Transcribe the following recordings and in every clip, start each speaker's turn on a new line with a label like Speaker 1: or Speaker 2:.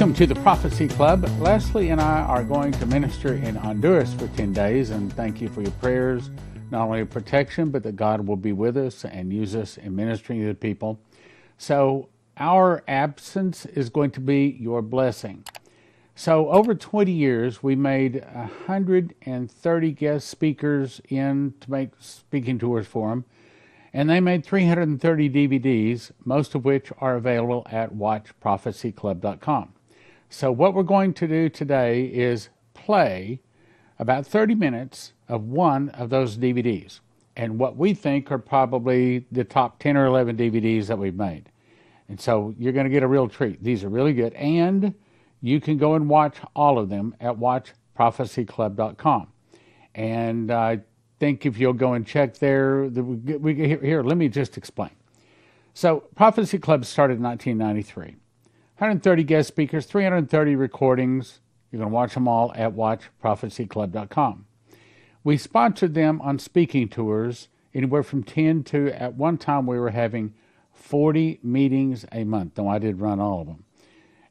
Speaker 1: Welcome to the Prophecy Club. Leslie and I are going to minister in Honduras for 10 days, and thank you for your prayers, not only protection, but that God will be with us and use us in ministering to the people. So, our absence is going to be your blessing. So, over 20 years, we made 130 guest speakers in to make speaking tours for them and they made 330 DVDs, most of which are available at watchprophecyclub.com. So, what we're going to do today is play about 30 minutes of one of those DVDs and what we think are probably the top 10 or 11 DVDs that we've made. And so, you're going to get a real treat. These are really good. And you can go and watch all of them at watchprophecyclub.com. And I think if you'll go and check there, we, we, here, let me just explain. So, Prophecy Club started in 1993. 130 guest speakers, 330 recordings. You can watch them all at watchprophecyclub.com. We sponsored them on speaking tours, anywhere from 10 to, at one time, we were having 40 meetings a month, though I did run all of them.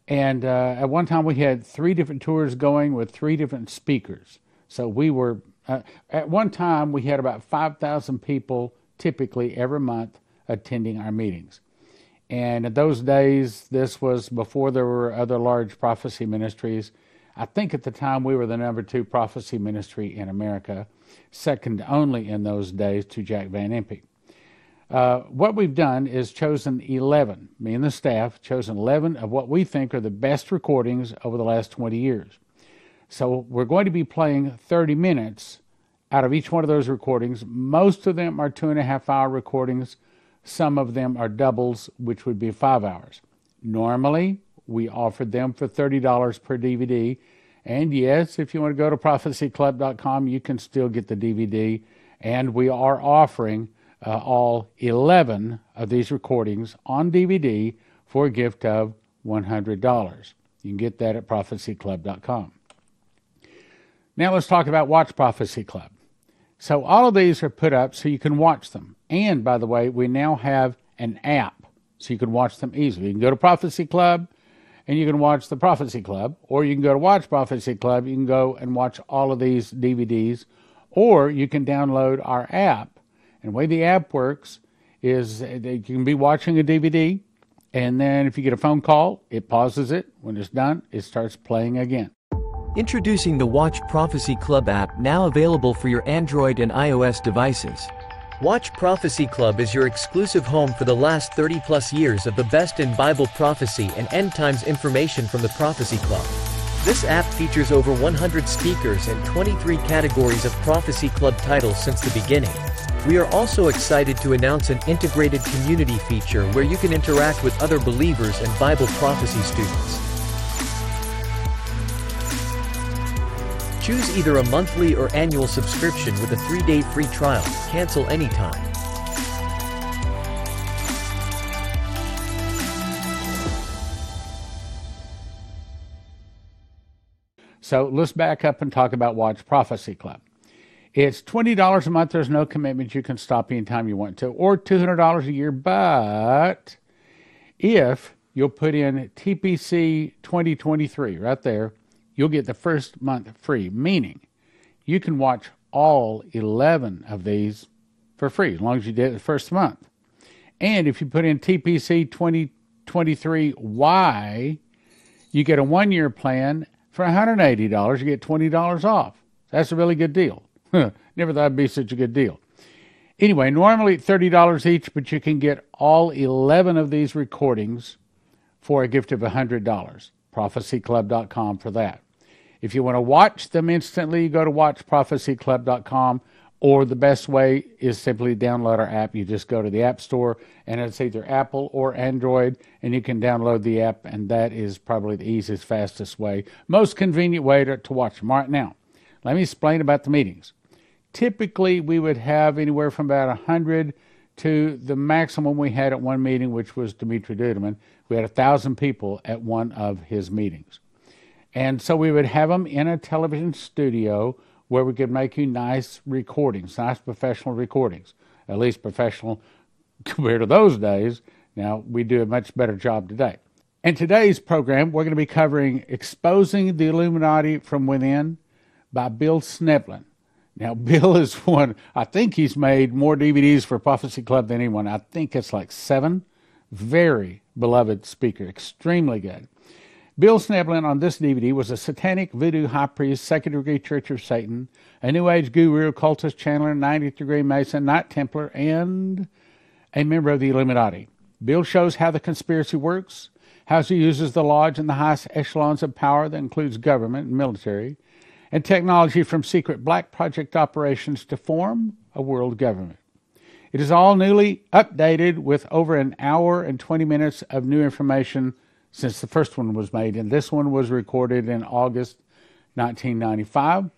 Speaker 1: And uh, at one time, we had three different tours going with three different speakers. So we were uh, at one time, we had about 5,000 people typically every month attending our meetings. And in those days, this was before there were other large prophecy ministries. I think at the time we were the number two prophecy ministry in America, second only in those days to Jack Van Impe. Uh, what we've done is chosen 11, me and the staff, chosen 11 of what we think are the best recordings over the last 20 years. So we're going to be playing 30 minutes out of each one of those recordings. Most of them are two and a half hour recordings. Some of them are doubles, which would be five hours. Normally, we offered them for $30 per DVD. And yes, if you want to go to prophecyclub.com, you can still get the DVD. And we are offering uh, all 11 of these recordings on DVD for a gift of $100. You can get that at prophecyclub.com. Now let's talk about Watch Prophecy Club. So all of these are put up so you can watch them. And by the way, we now have an app so you can watch them easily. You can go to Prophecy Club and you can watch the Prophecy Club, or you can go to Watch Prophecy Club. You can go and watch all of these DVDs, or you can download our app. And the way the app works is you can be watching a DVD, and then if you get a phone call, it pauses it. When it's done, it starts playing again.
Speaker 2: Introducing the Watch Prophecy Club app now available for your Android and iOS devices. Watch Prophecy Club is your exclusive home for the last 30 plus years of the best in Bible prophecy and end times information from the Prophecy Club. This app features over 100 speakers and 23 categories of Prophecy Club titles since the beginning. We are also excited to announce an integrated community feature where you can interact with other believers and Bible prophecy students. Choose either a monthly or annual subscription with a three-day free trial. Cancel anytime.
Speaker 1: So let's back up and talk about Watch Prophecy Club. It's $20 a month. There's no commitment. You can stop anytime you want to, or $200 a year. But if you'll put in TPC 2023 right there, you'll get the first month free, meaning you can watch all 11 of these for free as long as you did it the first month. And if you put in TPC 2023Y, you get a one year plan for $180. You get $20 off. That's a really good deal. Never thought it'd be such a good deal. Anyway, normally $30 each, but you can get all 11 of these recordings for a gift of $100. Prophecyclub.com for that. If you want to watch them instantly, go to watchprophecyclub.com, or the best way is simply download our app. You just go to the App Store, and it's either Apple or Android, and you can download the app, and that is probably the easiest, fastest way, most convenient way to, to watch them. All right, now, let me explain about the meetings. Typically, we would have anywhere from about 100 to the maximum we had at one meeting, which was Dimitri Duduman. We had a thousand people at one of his meetings. And so we would have them in a television studio where we could make you nice recordings, nice professional recordings, at least professional compared to those days. Now, we do a much better job today. In today's program, we're going to be covering Exposing the Illuminati from Within by Bill Schnoebelen. Now, Bill is one, I think he's made more DVDs for Prophecy Club than anyone. I think it's like seven. Very beloved speaker, extremely good. Bill Schnoebelen on this DVD was a satanic voodoo high priest, second degree Church of Satan, a New Age guru, occultist, channeler, 90th degree Mason, Knight Templar, and a member of the Illuminati. Bill shows how the conspiracy works, how he uses the lodge and the highest echelons of power that includes government and military, and technology from secret black project operations to form a world government. It is all newly updated with over an hour and 20 minutes of new information since the first one was made, and this one was recorded in August 1995.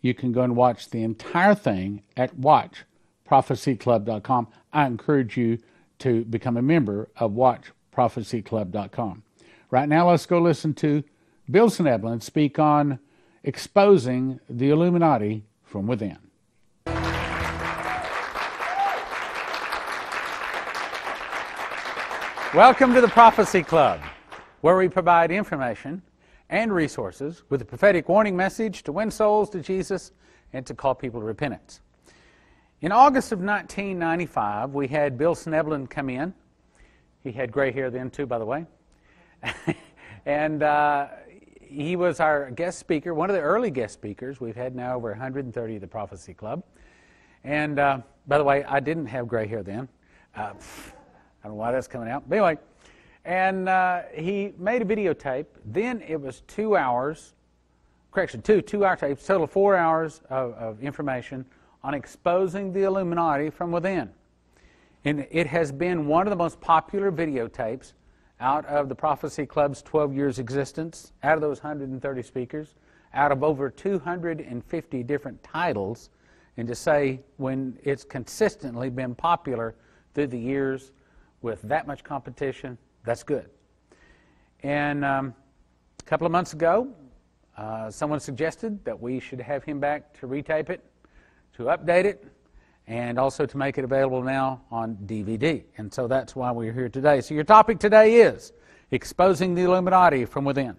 Speaker 1: You can go and watch the entire thing at watchprophecyclub.com. I encourage you to become a member of watchprophecyclub.com. Right now, let's go listen to Bill Schnoebelen speak on exposing the Illuminati from within. Welcome to the Prophecy Club, where we provide information and resources with a prophetic warning message to win souls to Jesus and to call people to repentance. In August of 1995, we had Bill Schnoebelen come in. He had gray hair then, too, by the way. and uh, he was our guest speaker, one of the early guest speakers. We've had now over 130 at the Prophecy Club. And uh, by the way, I didn't have gray hair then. Uh, I don't know why that's coming out. But anyway, and uh, he made a videotape. Then it was two hours, correction, two two-hour tapes, total four hours of, of information on exposing the Illuminati from within. And it has been one of the most popular videotapes out of the Prophecy Club's 12 years existence, out of those 130 speakers, out of over 250 different titles, and to say when it's consistently been popular through the years with that much competition, that's good. And um, a couple of months ago, uh, someone suggested that we should have him back to retape it to update it, and also to make it available now on DVD. And so that's why we're here today. So your topic today is exposing the Illuminati from within.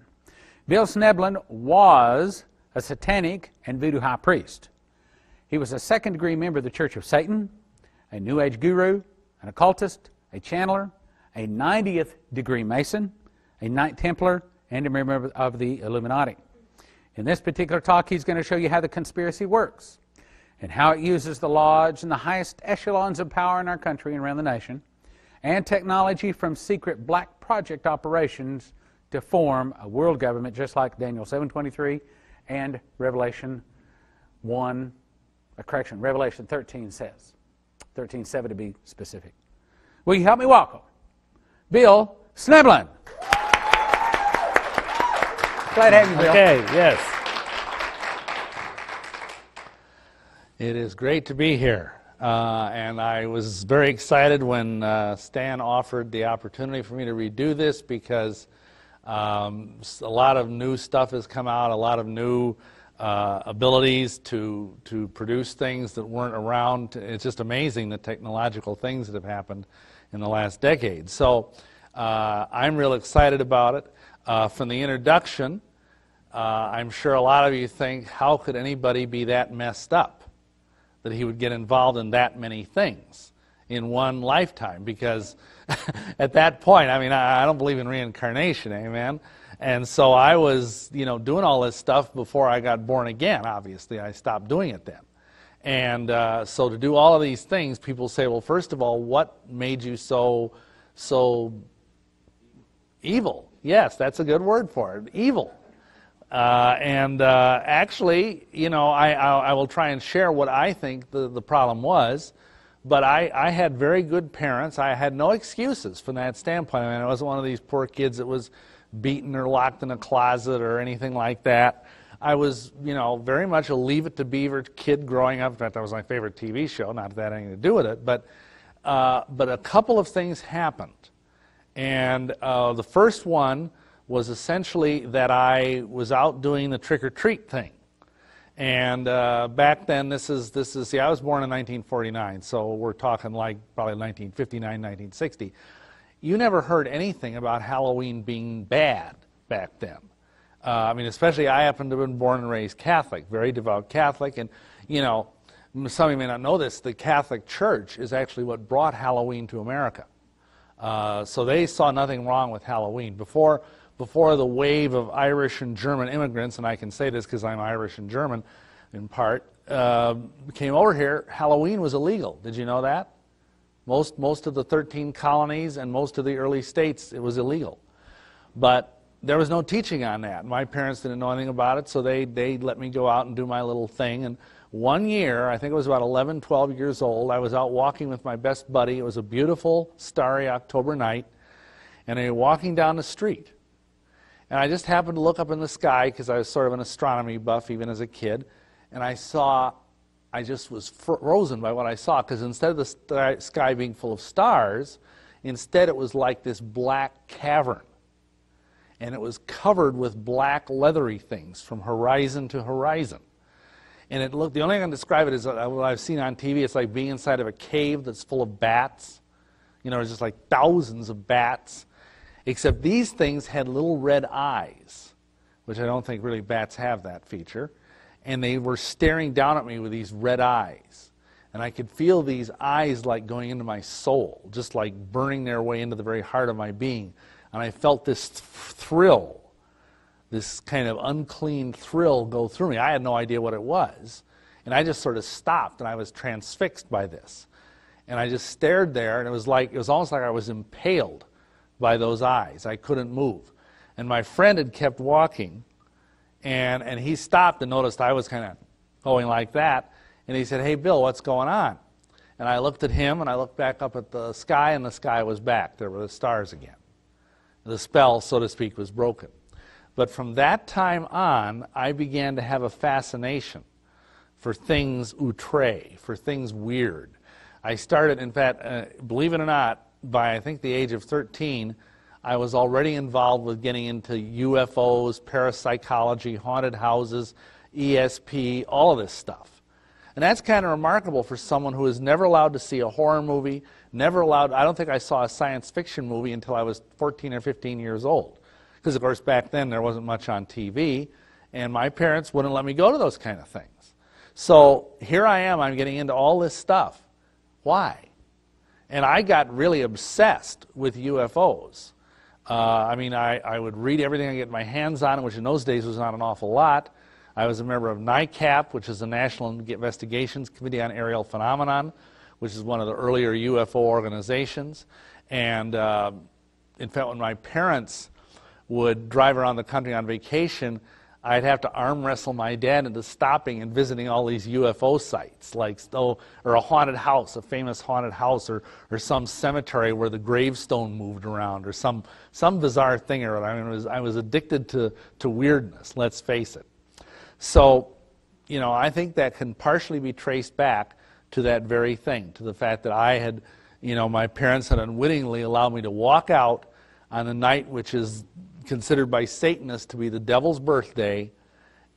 Speaker 1: Bill Schnoebelen was a satanic and voodoo high priest. He was a second degree member of the Church of Satan, a New Age guru, an occultist, a channeler, a 90th degree Mason, a Knight Templar, and a member of the Illuminati. In this particular talk, he's going to show you how the conspiracy works and how it uses the lodge and the highest echelons of power in our country and around the nation, and technology from secret black project operations to form a world government, just like Daniel 7:23 and Revelation 1, a uh, correction, Revelation 13 says, 13:7 to be specific. Will you help me welcome Bill Schnoebelen? Glad to have you, Bill.
Speaker 3: Okay, yes. It is great to be here. Uh, and I was very excited when uh, Stan offered the opportunity for me to redo this because um, a lot of new stuff has come out, a lot of new uh, abilities to, to produce things that weren't around. It's just amazing the technological things that have happened in the last decade. So uh, I'm real excited about it. Uh, from the introduction, uh, I'm sure a lot of you think, how could anybody be that messed up? that he would get involved in that many things in one lifetime because at that point, I mean, I, I, don't believe in reincarnation, amen? And so I was, you know, doing all this stuff before I got born again, obviously. I stopped doing it then. And uh, so to do all of these things, people say, well, first of all, what made you so, so evil? Yes, that's a good word for it, evil. Uh, and uh, actually, you know, I, I, I, will try and share what I think the, the problem was. But I, I had very good parents. I had no excuses from that standpoint. I mean, I wasn't one of these poor kids that was beaten or locked in a closet or anything like that. I was, you know, very much a Leave It to Beaver kid growing up. In fact, that was my favorite TV show. Not that had anything to do with it, but uh, but a couple of things happened, and uh, the first one was essentially that I was out doing the trick or treat thing. And uh, back then, this is, this is, see, I was born in 1949, so we're talking like probably 1959, 1960. you never heard anything about Halloween being bad back then. Uh, I mean, especially I happen to have been born and raised Catholic, very devout Catholic, and you know, some of you may not know this. The Catholic Church is actually what brought Halloween to America. Uh, so they saw nothing wrong with Halloween before before the wave of Irish and German immigrants, and I can say this because I'm Irish and German in part, uh, came over here. Halloween was illegal. Did you know that? Most most of the 13 colonies and most of the early states, it was illegal. But there was no teaching on that. My parents didn't know anything about it, so they, they let me go out and do my little thing. And one year, I think it was about 11, 12 years old, I was out walking with my best buddy. It was a beautiful, starry October night, and we were walking down the street. And I just happened to look up in the sky because I was sort of an astronomy buff even as a kid, and I saw, I just was frozen by what I saw because instead of the sky being full of stars, instead it was like this black cavern and it was covered with black leathery things from horizon to horizon. And it looked, the only thing I can describe it is uh, what I've seen on TV. It's like being inside of a cave that's full of bats. You know, it's just like thousands of bats. Except these things had little red eyes, which I don't think really bats have that feature. And they were staring down at me with these red eyes. And I could feel these eyes like going into my soul, just like burning their way into the very heart of my being and I felt this thrill, this kind of unclean thrill go through me. I had no idea what it was. And I just sort of stopped and I was transfixed by this. And I just stared there and it was like it was almost like I was impaled by those eyes. I couldn't move. And my friend had kept walking and and he stopped and noticed I was kind of going like that and he said, "Hey Bill, what's going on?" And I looked at him and I looked back up at the sky and the sky was back. There were the stars again the spell, so to speak, was broken. But from that time on, I began to have a fascination for things outre, for things weird. I started, in fact, uh, believe it or not, by I think the age of 13, I was already involved with getting into UFOs, parapsychology, haunted houses, ESP, all of this stuff. And that's kind of remarkable for someone who is never allowed to see a horror movie, never allowed, I don't think I saw a science fiction movie until I was 14 or 15 years old. Because, of course, back then there wasn't much on TV, and my parents wouldn't let me go to those kind of things. So here I am, I'm getting into all this stuff. Why? And I got really obsessed with UFOs. Uh, I mean, I, I would read everything I get my hands on, which in those days was not an awful lot. I was a member of NICAP, which is the National Investigations Committee on Aerial Phenomenon, which is one of the earlier UFO organizations. And uh, in fact, when my parents would drive around the country on vacation, I'd have to arm wrestle my dad into stopping and visiting all these UFO sites, like oh, or a haunted house, a famous haunted house, or, or some cemetery where the gravestone moved around, or some, some bizarre thing or. I mean, was, I was addicted to, to weirdness, let's face it. So, you know, I think that can partially be traced back to that very thing, to the fact that I had, you know, my parents had unwittingly allowed me to walk out on a night which is considered by Satanists to be the devil's birthday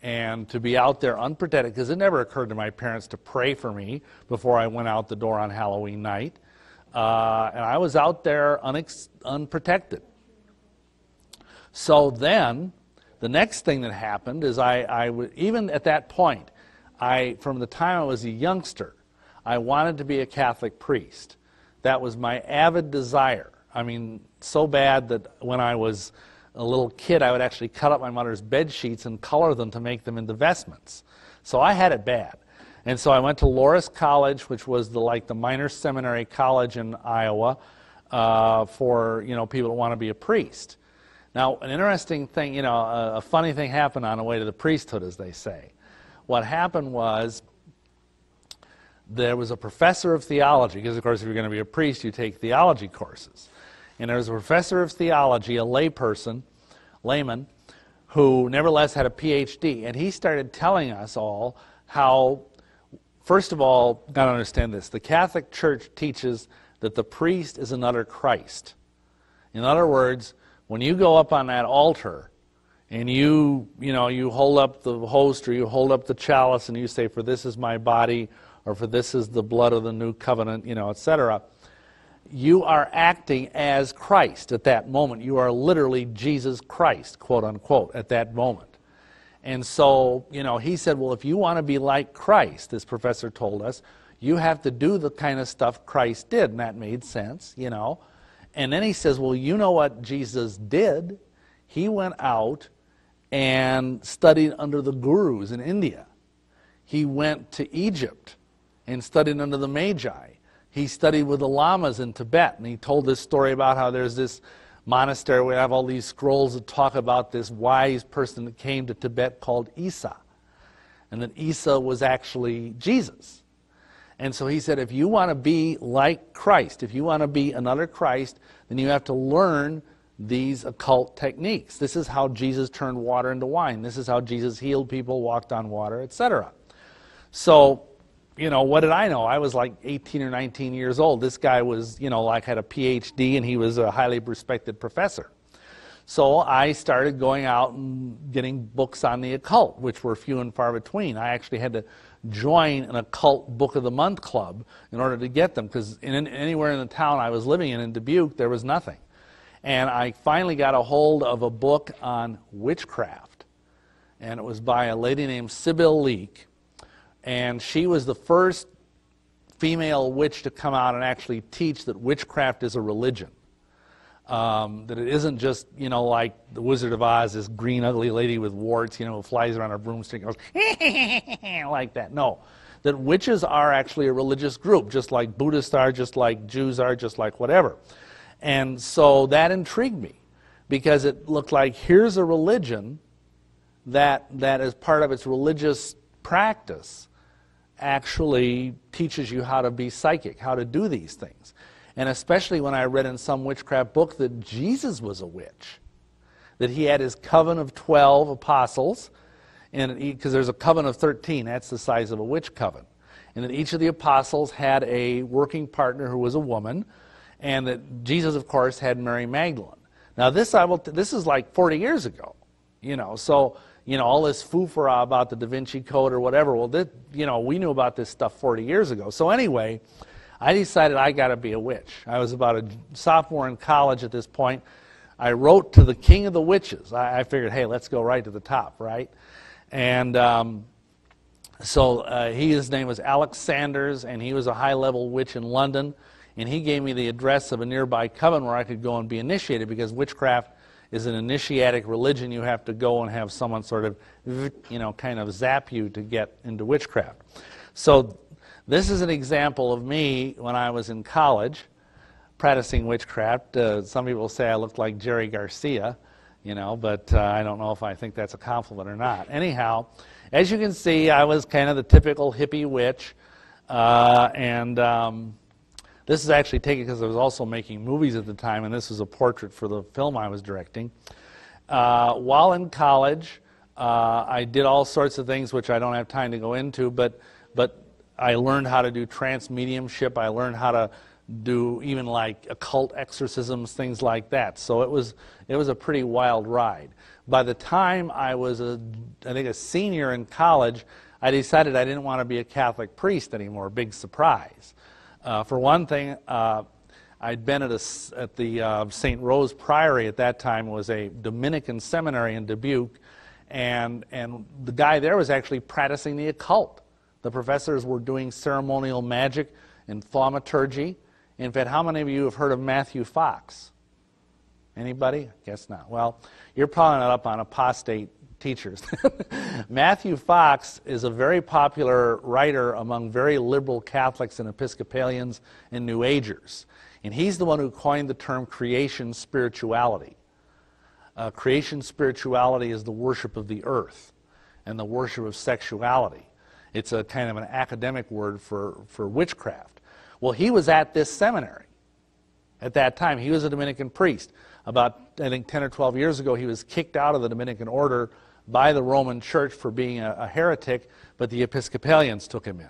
Speaker 3: and to be out there unprotected, because it never occurred to my parents to pray for me before I went out the door on Halloween night. Uh, and I was out there unex- unprotected. So then, the next thing that happened is I, I w- even at that point, I, from the time I was a youngster, I wanted to be a Catholic priest. That was my avid desire. I mean, so bad that when I was a little kid, I would actually cut up my mother's bed sheets and color them to make them into vestments. So I had it bad. And so I went to Loras College, which was the, like the minor seminary college in Iowa, uh, for you know people that want to be a priest. Now, an interesting thing, you know, a, a funny thing happened on the way to the priesthood, as they say. What happened was there was a professor of theology, because, of course, if you're going to be a priest, you take theology courses. And there was a professor of theology, a layperson, layman, who nevertheless had a PhD. And he started telling us all how, first of all, got to understand this the Catholic Church teaches that the priest is another Christ. In other words, when you go up on that altar and you, you know, you hold up the host or you hold up the chalice and you say, For this is my body, or for this is the blood of the new covenant, you know, etc., you are acting as Christ at that moment. You are literally Jesus Christ, quote unquote, at that moment. And so, you know, he said, well, if you want to be like Christ, this professor told us, you have to do the kind of stuff Christ did. And that made sense, you know. And then he says, well, you know what Jesus did? He went out and studied under the gurus in India. He went to Egypt and studied under the Magi. He studied with the lamas in Tibet, and he told this story about how there's this monastery where we have all these scrolls that talk about this wise person that came to Tibet called Isa. And that Isa was actually Jesus. And so he said, if you want to be like Christ, if you want to be another Christ, then you have to learn these occult techniques. This is how Jesus turned water into wine. This is how Jesus healed people, walked on water, etc. So, you know, what did I know? I was like 18 or 19 years old. This guy was, you know, like had a PhD and he was a highly respected professor. So I started going out and getting books on the occult, which were few and far between. I actually had to join an occult book of the month club in order to get them because anywhere in the town I was living in in Dubuque there was nothing. And I finally got a hold of a book on witchcraft. And it was by a lady named Sybil Leek. And she was the first female witch to come out and actually teach that witchcraft is a religion. Um, that it isn't just, you know, like the Wizard of Oz, this green, ugly lady with warts, you know, who flies around a broomstick goes, like that. No. That witches are actually a religious group, just like Buddhists are, just like Jews are, just like whatever. And so that intrigued me because it looked like here's a religion that, that as part of its religious practice actually teaches you how to be psychic, how to do these things. And especially when I read in some witchcraft book that Jesus was a witch, that he had his coven of 12 apostles, and because there's a coven of 13, that's the size of a witch coven. And that each of the apostles had a working partner who was a woman and that Jesus, of course, had Mary Magdalene. Now, this I will. T- this is like 40 years ago, you know. So, you know, all this foofara about the Da Vinci Code or whatever. Well, this, you know, we knew about this stuff 40 years ago. So anyway, I decided I got to be a witch. I was about a sophomore in college at this point. I wrote to the king of the witches. I, I figured, hey, let's go right to the top, right? And um, so uh, he, his name was Alex Sanders, and he was a high-level witch in London and he gave me the address of a nearby coven where I could go and be initiated because witchcraft is an initiatic religion. You have to go and have someone sort of, you know, kind of zap you to get into witchcraft. So this is an example of me when I was in college practicing witchcraft. Uh, some people say I looked like Jerry Garcia, you know, but uh, I don't know if I think that's a compliment or not. Anyhow, as you can see, I was kind of the typical hippie witch, uh, and um, this is actually taken because I was also making movies at the time, and this is a portrait for the film I was directing. Uh, while in college, uh, I did all sorts of things which I don't have time to go into, but, but I learned how to do trance mediumship. I learned how to do even like occult exorcisms, things like that. So it was, it was a pretty wild ride. By the time I was, a, I think, a senior in college, I decided I didn't want to be a Catholic priest anymore. Big surprise. Uh, for one thing, uh, I'd been at, a, at the uh, St. Rose Priory at that time. It was a Dominican seminary in Dubuque, and, and the guy there was actually practicing the occult. The professors were doing ceremonial magic and thaumaturgy. In fact, how many of you have heard of Matthew Fox? Anybody? Guess not. Well, you're probably not up on apostate teachers. Matthew Fox is a very popular writer among very liberal Catholics and Episcopalians and New Agers. And he's the one who coined the term creation spirituality. Uh, creation spirituality is the worship of the earth and the worship of sexuality. It's a kind of an academic word for, for witchcraft. Well, he was at this seminary at that time. He was a Dominican priest. About, I think, 10 or 12 years ago, he was kicked out of the Dominican order by the Roman Church for being a, a heretic, but the Episcopalians took him in.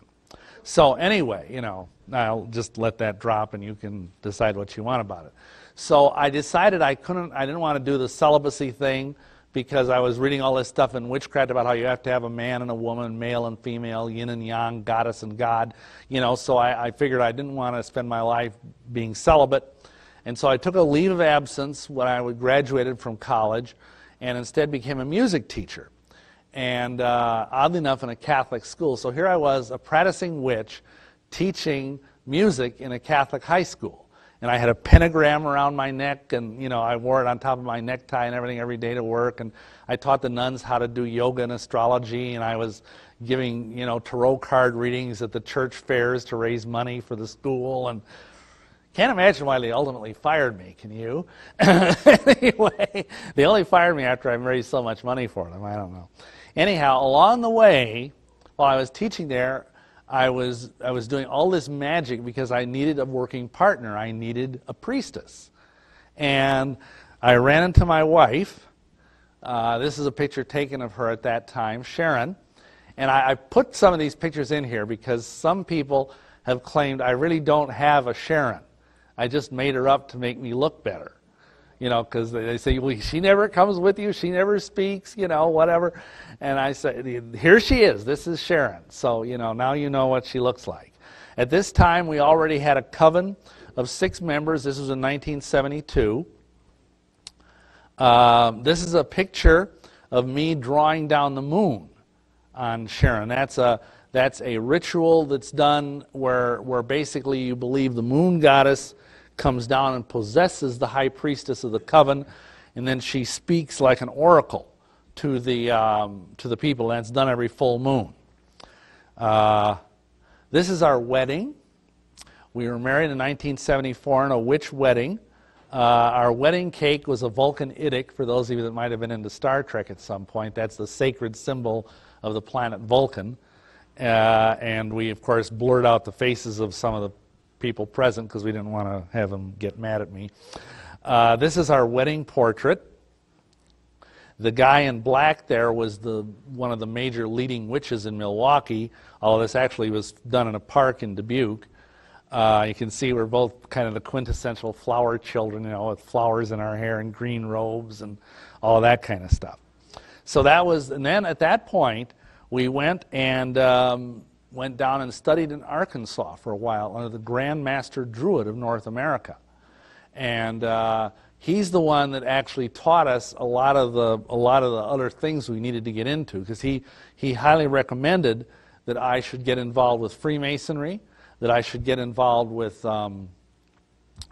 Speaker 3: So anyway, you know, I'll just let that drop and you can decide what you want about it. So I decided I couldn't, I didn't want to do the celibacy thing because I was reading all this stuff in witchcraft about how you have to have a man and a woman, male and female, yin and yang, goddess and god. You know, so I, I figured I didn't want to spend my life being celibate. And so I took a leave of absence when I graduated from college and instead became a music teacher. And uh, oddly enough, in a Catholic school. So here I was, a practicing witch, teaching music in a Catholic high school and I had a pentagram around my neck, and you know I wore it on top of my necktie and everything every day to work. And I taught the nuns how to do yoga and astrology, and I was giving you know tarot card readings at the church fairs to raise money for the school. And can't imagine why they ultimately fired me. Can you? anyway, they only fired me after I raised so much money for them. I don't know. Anyhow, along the way, while I was teaching there, I was, I was doing all this magic because I needed a working partner. I needed a priestess. And I ran into my wife. Uh, this is a picture taken of her at that time, Sharon. And I, I put some of these pictures in here because some people have claimed I really don't have a Sharon. I just made her up to make me look better you know, because they say, well, she never comes with you, she never speaks, you know, whatever. And I said, here she is, this is Sharon. So, you know, now you know what she looks like. At this time, we already had a coven of six members. This was in 1972. Um, this is a picture of me drawing down the moon on Sharon. That's a that's a ritual that's done where where basically you believe the moon goddess comes down and possesses the high priestess of the coven, and then she speaks like an oracle to the, um, to the people. That's done every full moon. Uh, this is our wedding. We were married in 1974 in a witch wedding. Uh, our wedding cake was a Vulcan Idic, for those of you that might have been into Star Trek at some point. That's the sacred symbol of the planet Vulcan. Uh, and we, of course, blurred out the faces of some of the people present because we didn't want to have them get mad at me. Uh, this is our wedding portrait. The guy in black there was the one of the major leading witches in Milwaukee. All this actually was done in a park in Dubuque. Uh, you can see we're both kind of the quintessential flower children, you know, with flowers in our hair and green robes and all that kind of stuff. So that was, and then at that point, we went and um, went down and studied in Arkansas for a while under the Grand Master Druid of North America. And uh, he's the one that actually taught us a lot of the, a lot of the other things we needed to get into because he, he highly recommended that I should get involved with Freemasonry, that I should get involved with um,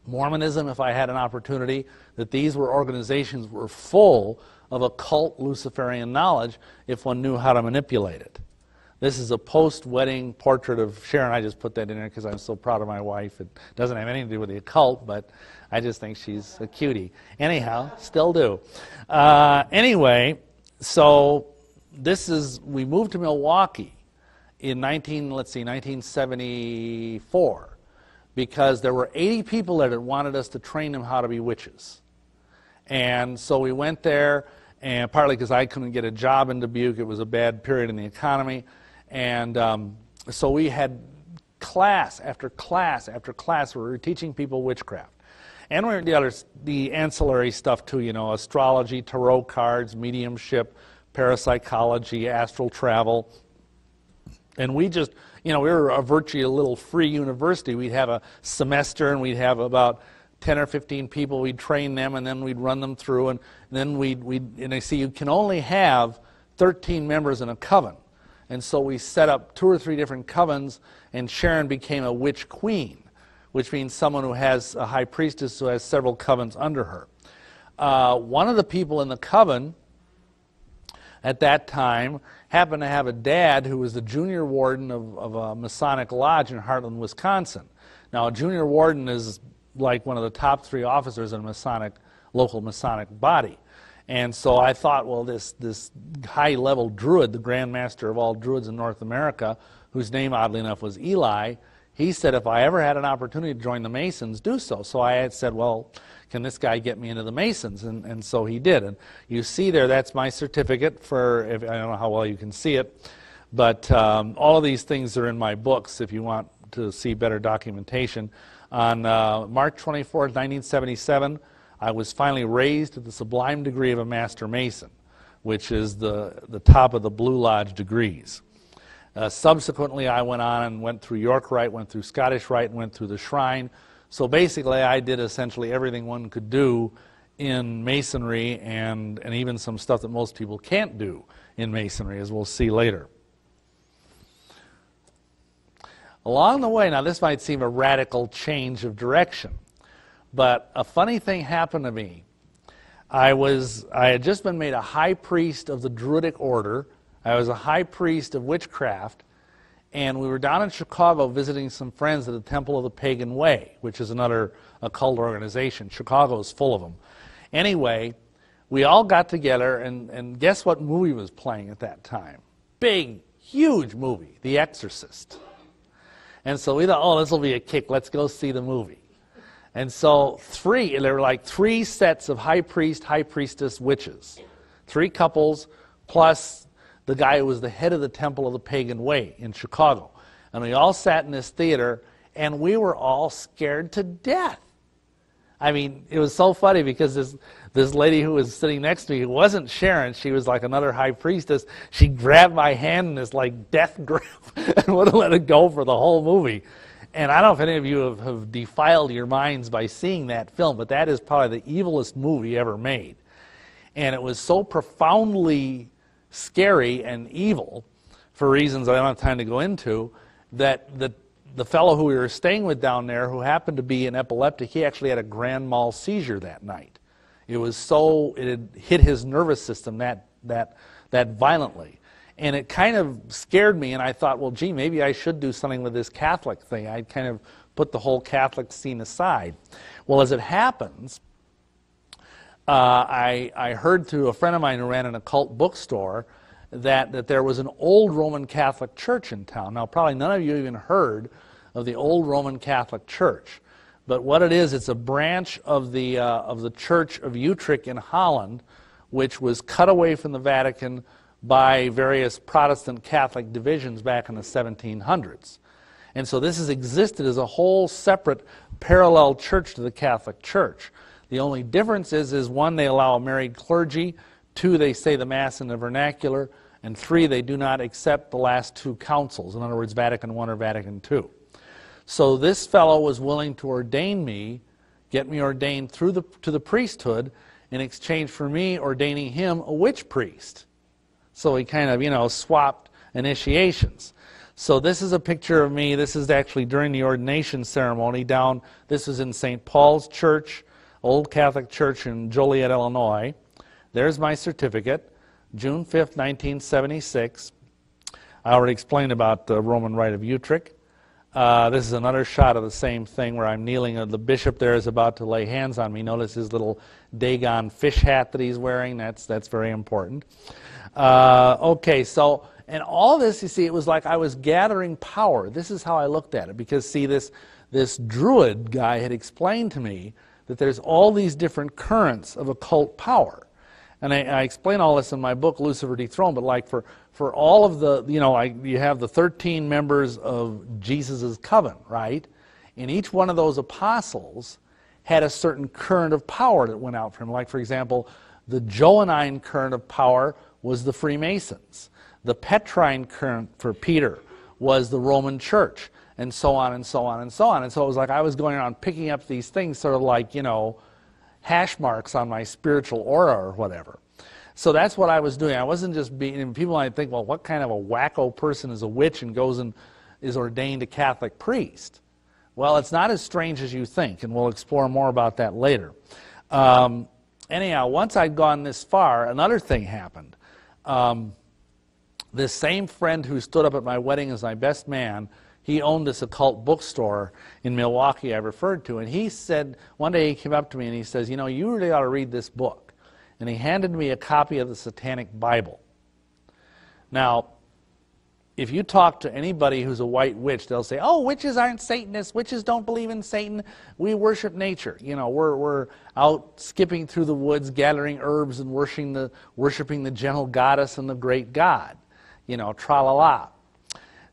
Speaker 3: Mormonism if I had an opportunity, that these were organizations were full of occult Luciferian knowledge if one knew how to manipulate it. This is a post-wedding portrait of Sharon. I just put that in there because I'm so proud of my wife. It doesn't have anything to do with the occult, but I just think she's a cutie. Anyhow, still do. Uh, anyway, so this is we moved to Milwaukee in 19 let's see 1974 because there were 80 people there that wanted us to train them how to be witches. And so we went there, and partly because I couldn't get a job in Dubuque, it was a bad period in the economy. And um, so we had class after class after class where we were teaching people witchcraft. And we the other, the ancillary stuff too, you know, astrology, tarot cards, mediumship, parapsychology, astral travel. And we just, you know, we were a virtually little free university. We'd have a semester and we'd have about 10 or 15 people. We'd train them and then we'd run them through. And, then we'd, we'd, and I see you can only have 13 members in a coven. And so we set up two or three different covens, and Sharon became a witch queen, which means someone who has a high priestess who has several covens under her. Uh, one of the people in the coven at that time happened to have a dad who was the junior warden of, of a Masonic lodge in Hartland, Wisconsin. Now, a junior warden is like one of the top three officers in a Masonic, local Masonic body. And so I thought, well, this, this high level druid, the Grand Master of all druids in North America, whose name, oddly enough, was Eli, he said if I ever had an opportunity to join the Masons, do so. So I had said, well, can this guy get me into the Masons? And, and so he did. And you see there, that's my certificate for, if, I don't know how well you can see it, but um, all of these things are in my books if you want to see better documentation. On uh, March 24, 1977, I was finally raised to the sublime degree of a master mason. which is the, the top of the Blue Lodge degrees. Uh, subsequently, I went on and went through York Rite, went through Scottish Rite, and went through the Shrine. So basically, I did essentially everything one could do in Masonry and, and even some stuff that most people can't do in Masonry, as we'll see later. Along the way, now this might seem a radical change of direction, but a funny thing happened to me. I was I had just been made a high priest of the Druidic order. I was a high priest of witchcraft, and we were down in Chicago visiting some friends at the Temple of the Pagan Way, which is another occult organization. Chicago is full of them. Anyway, we all got together, and, and guess what movie was playing at that time? Big, huge movie, The Exorcist. And so we thought, oh, this will be a kick. Let's go see the movie. And so three, there were like three sets of high priest, high priestess witches. Three couples plus the guy who was the head of the Temple of the Pagan Way in Chicago. And we all sat in this theater and we were all scared to death. I mean, it was so funny because this this lady who was sitting next to me who wasn't Sharon, she was like another high priestess. She grabbed my hand in this like death grip and wouldn't let it go for the whole movie. And I don't know if any of you have, have defiled your minds by seeing that film, but that is probably the evilest movie ever made. And it was so profoundly scary and evil, for reasons I don't have time to go into, that the the fellow who we were staying with down there, who happened to be an epileptic, he actually had a grand mal seizure that night. It was so, it had hit his nervous system that, that, that violently. And it kind of scared me, and I thought, well, gee, maybe I should do something with this Catholic thing. I'd kind of put the whole Catholic scene aside. Well, as it happens, uh, I, I heard through a friend of mine who ran an occult bookstore that, that there was an old Roman Catholic church in town. Now, probably none of you even heard of the old Roman Catholic Church. But what it is, it's a branch of the, uh, of the Church of Utrecht in Holland, which was cut away from the Vatican by various Protestant Catholic divisions back in the 1700s. And so this has existed as a whole separate parallel church to the Catholic Church. The only difference is, is one, they allow a married clergy, two, they say the Mass in the vernacular, and three, they do not accept the last two councils, in other words, Vatican I or Vatican II. So this fellow was willing to ordain me, get me ordained through the, to the priesthood in exchange for me ordaining him a witch priest. So we kind of, you know, swapped initiations. So this is a picture of me. This is actually during the ordination ceremony down, this is in St. Paul's Church, Old Catholic Church in Joliet, Illinois. There's my certificate, June 5th, 1976. I already explained about the Roman Rite of Utrecht. Uh, this is another shot of the same thing where I'm kneeling. The bishop there is about to lay hands on me. Notice his little Dagon fish hat that he's wearing. That's, that's very important. Uh, okay, so, and all this, you see, it was like I was gathering power. This is how I looked at it. Because, see, this, this druid guy had explained to me that there's all these different currents of occult power. And I, I explain all this in my book, Lucifer Dethroned, but like for for all of the, you know, like you have the 13 members of Jesus' coven, right? And each one of those apostles had a certain current of power that went out from him. Like, for example, the Johannine current of power was the Freemasons. The Petrine current for Peter was the Roman Church, and so on and so on and so on. And so it was like I was going around picking up these things, sort of like, you know, hash marks on my spiritual aura or whatever. So that's what I was doing. I wasn't just being, and people might think, well, what kind of a wacko person is a witch and goes and is ordained a Catholic priest? Well, it's not as strange as you think, and we'll explore more about that later. Um, anyhow, once I'd gone this far, another thing happened. Um, this same friend who stood up at my wedding as my best man, he owned this occult bookstore in Milwaukee I referred to, and he said, one day he came up to me and he says, you know, you really ought to read this book and he handed me a copy of the Satanic Bible. Now, if you talk to anybody who's a white witch, they'll say, "Oh, witches aren't Satanists. Witches don't believe in Satan. We worship nature. You know, we're we're out skipping through the woods, gathering herbs, and worshiping the worshiping the gentle goddess and the great God. You know, tra la la."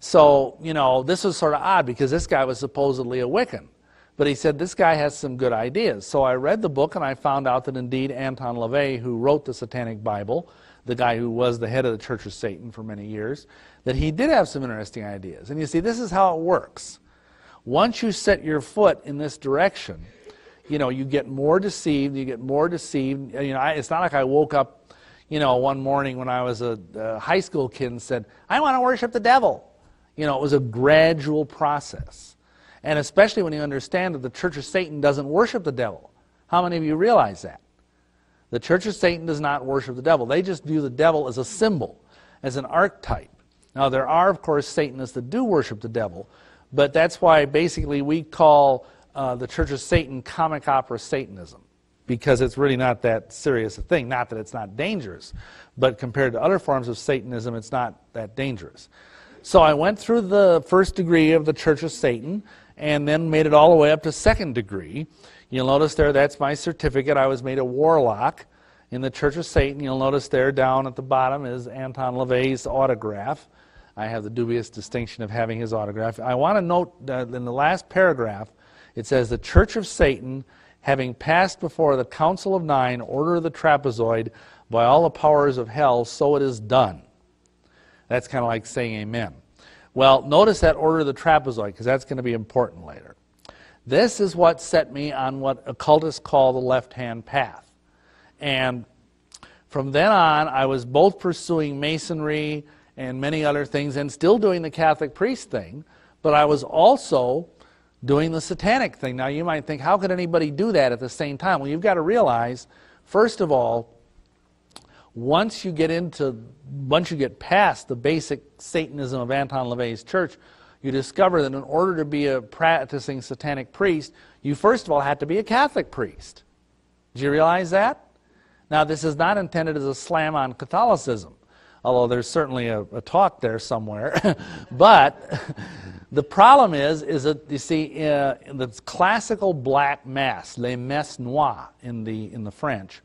Speaker 3: So, you know, this was sort of odd because this guy was supposedly a Wiccan. But he said, this guy has some good ideas. So I read the book and I found out that indeed Anton LaVey, who wrote the Satanic Bible, the guy who was the head of the Church of Satan for many years, that he did have some interesting ideas. And you see, this is how it works. Once you set your foot in this direction, you know, you get more deceived, you get more deceived. You know, I, it's not like I woke up, you know, one morning when I was a, a high school kid and said, I want to worship the devil. You know, it was a gradual process. And especially when you understand that the Church of Satan doesn't worship the devil. How many of you realize that? The Church of Satan does not worship the devil. They just view the devil as a symbol, as an archetype. Now, there are, of course, Satanists that do worship the devil, but that's why basically we call uh, the Church of Satan comic opera Satanism, because it's really not that serious a thing. Not that it's not dangerous, but compared to other forms of Satanism, it's not that dangerous. So I went through the first degree of the Church of Satan and then made it all the way up to second degree. You'll notice there that's my certificate. I was made a warlock in the Church of Satan. You'll notice there down at the bottom is Anton LaVey's autograph. I have the dubious distinction of having his autograph. I want to note that in the last paragraph, it says, The Church of Satan, having passed before the Council of Nine, order of the trapezoid, by all the powers of hell, so it is done. That's kind of like saying amen. Well, notice that order of the trapezoid, because that's going to be important later. This is what set me on what occultists call the left hand path. And from then on, I was both pursuing Masonry and many other things and still doing the Catholic priest thing, but I was also doing the satanic thing. Now, you might think, how could anybody do that at the same time? Well, you've got to realize, first of all, once you get into, once you get past the basic Satanism of Anton LaVey's church, you discover that in order to be a practicing satanic priest, you first of all had to be a Catholic priest. Do you realize that? Now, this is not intended as a slam on Catholicism, although there's certainly a, a talk there somewhere. but the problem is, is that you see, uh, the classical black mass, les messes noires in the in the French,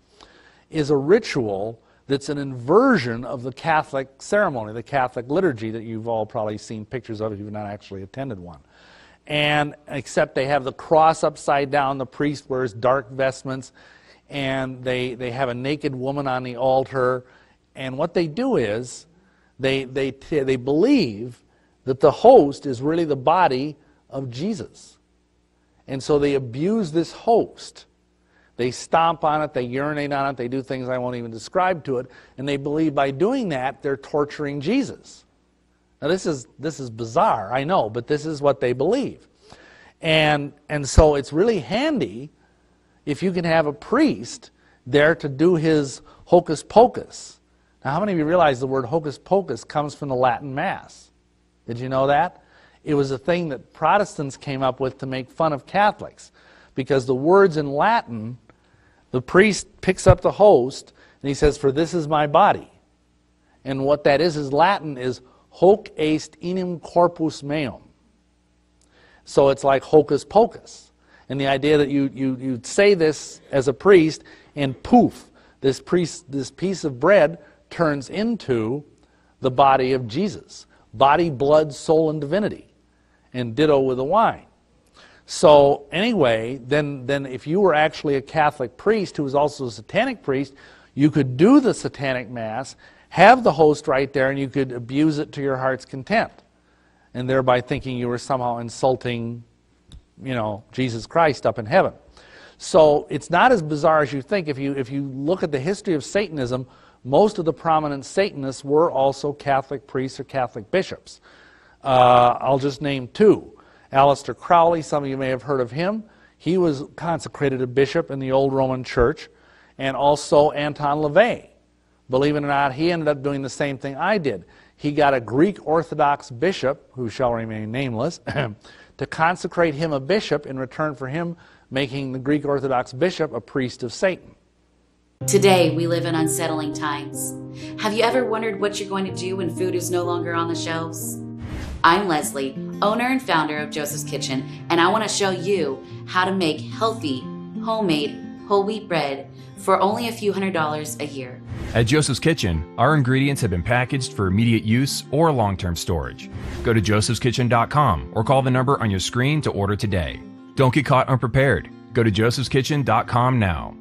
Speaker 3: is a ritual that's an inversion of the Catholic ceremony, the Catholic liturgy that you've all probably seen pictures of if you've not actually attended one. And except they have the cross upside down, the priest wears dark vestments, and they, they have a naked woman on the altar. And what they do is they, they, they believe that the host is really the body of Jesus. And so they abuse this host they stomp on it, they urinate on it, they do things I won't even describe to it, and they believe by doing that they're torturing Jesus. Now this is this is bizarre, I know, but this is what they believe. And and so it's really handy if you can have a priest there to do his hocus pocus. Now how many of you realize the word hocus pocus comes from the Latin mass? Did you know that? It was a thing that Protestants came up with to make fun of Catholics because the words in Latin the priest picks up the host and he says, For this is my body. And what that is, is Latin is hoc est enim corpus meum. So it's like hocus pocus. And the idea that you, you, you say this as a priest, and poof, this, priest, this piece of bread turns into the body of Jesus body, blood, soul, and divinity. And ditto with the wine. So anyway, then, then if you were actually a Catholic priest who was also a satanic priest, you could do the satanic mass, have the host right there, and you could abuse it to your heart's content, and thereby thinking you were somehow insulting, you know, Jesus Christ up in heaven. So it's not as bizarre as you think. If you if you look at the history of Satanism, most of the prominent Satanists were also Catholic priests or Catholic bishops. Uh, I'll just name two. Aleister Crowley, some of you may have heard of him. He was consecrated a bishop in the old Roman church, and also Anton LaVey. Believe it or not, he ended up doing the same thing I did. He got a Greek Orthodox bishop, who shall remain nameless, to consecrate him a bishop in return for him making the Greek Orthodox bishop a priest of Satan.
Speaker 4: Today, we live in unsettling times. Have you ever wondered what you're going to do when food is no longer on the shelves? I'm Leslie, owner and founder of Joseph's Kitchen, and I want to show you how to make healthy, homemade, whole wheat bread for only a few hundred dollars a year.
Speaker 5: At Joseph's Kitchen, our ingredients have been packaged for immediate use or long term storage. Go to josephskitchen.com or call the number on your screen to order today. Don't get caught unprepared. Go to josephskitchen.com now.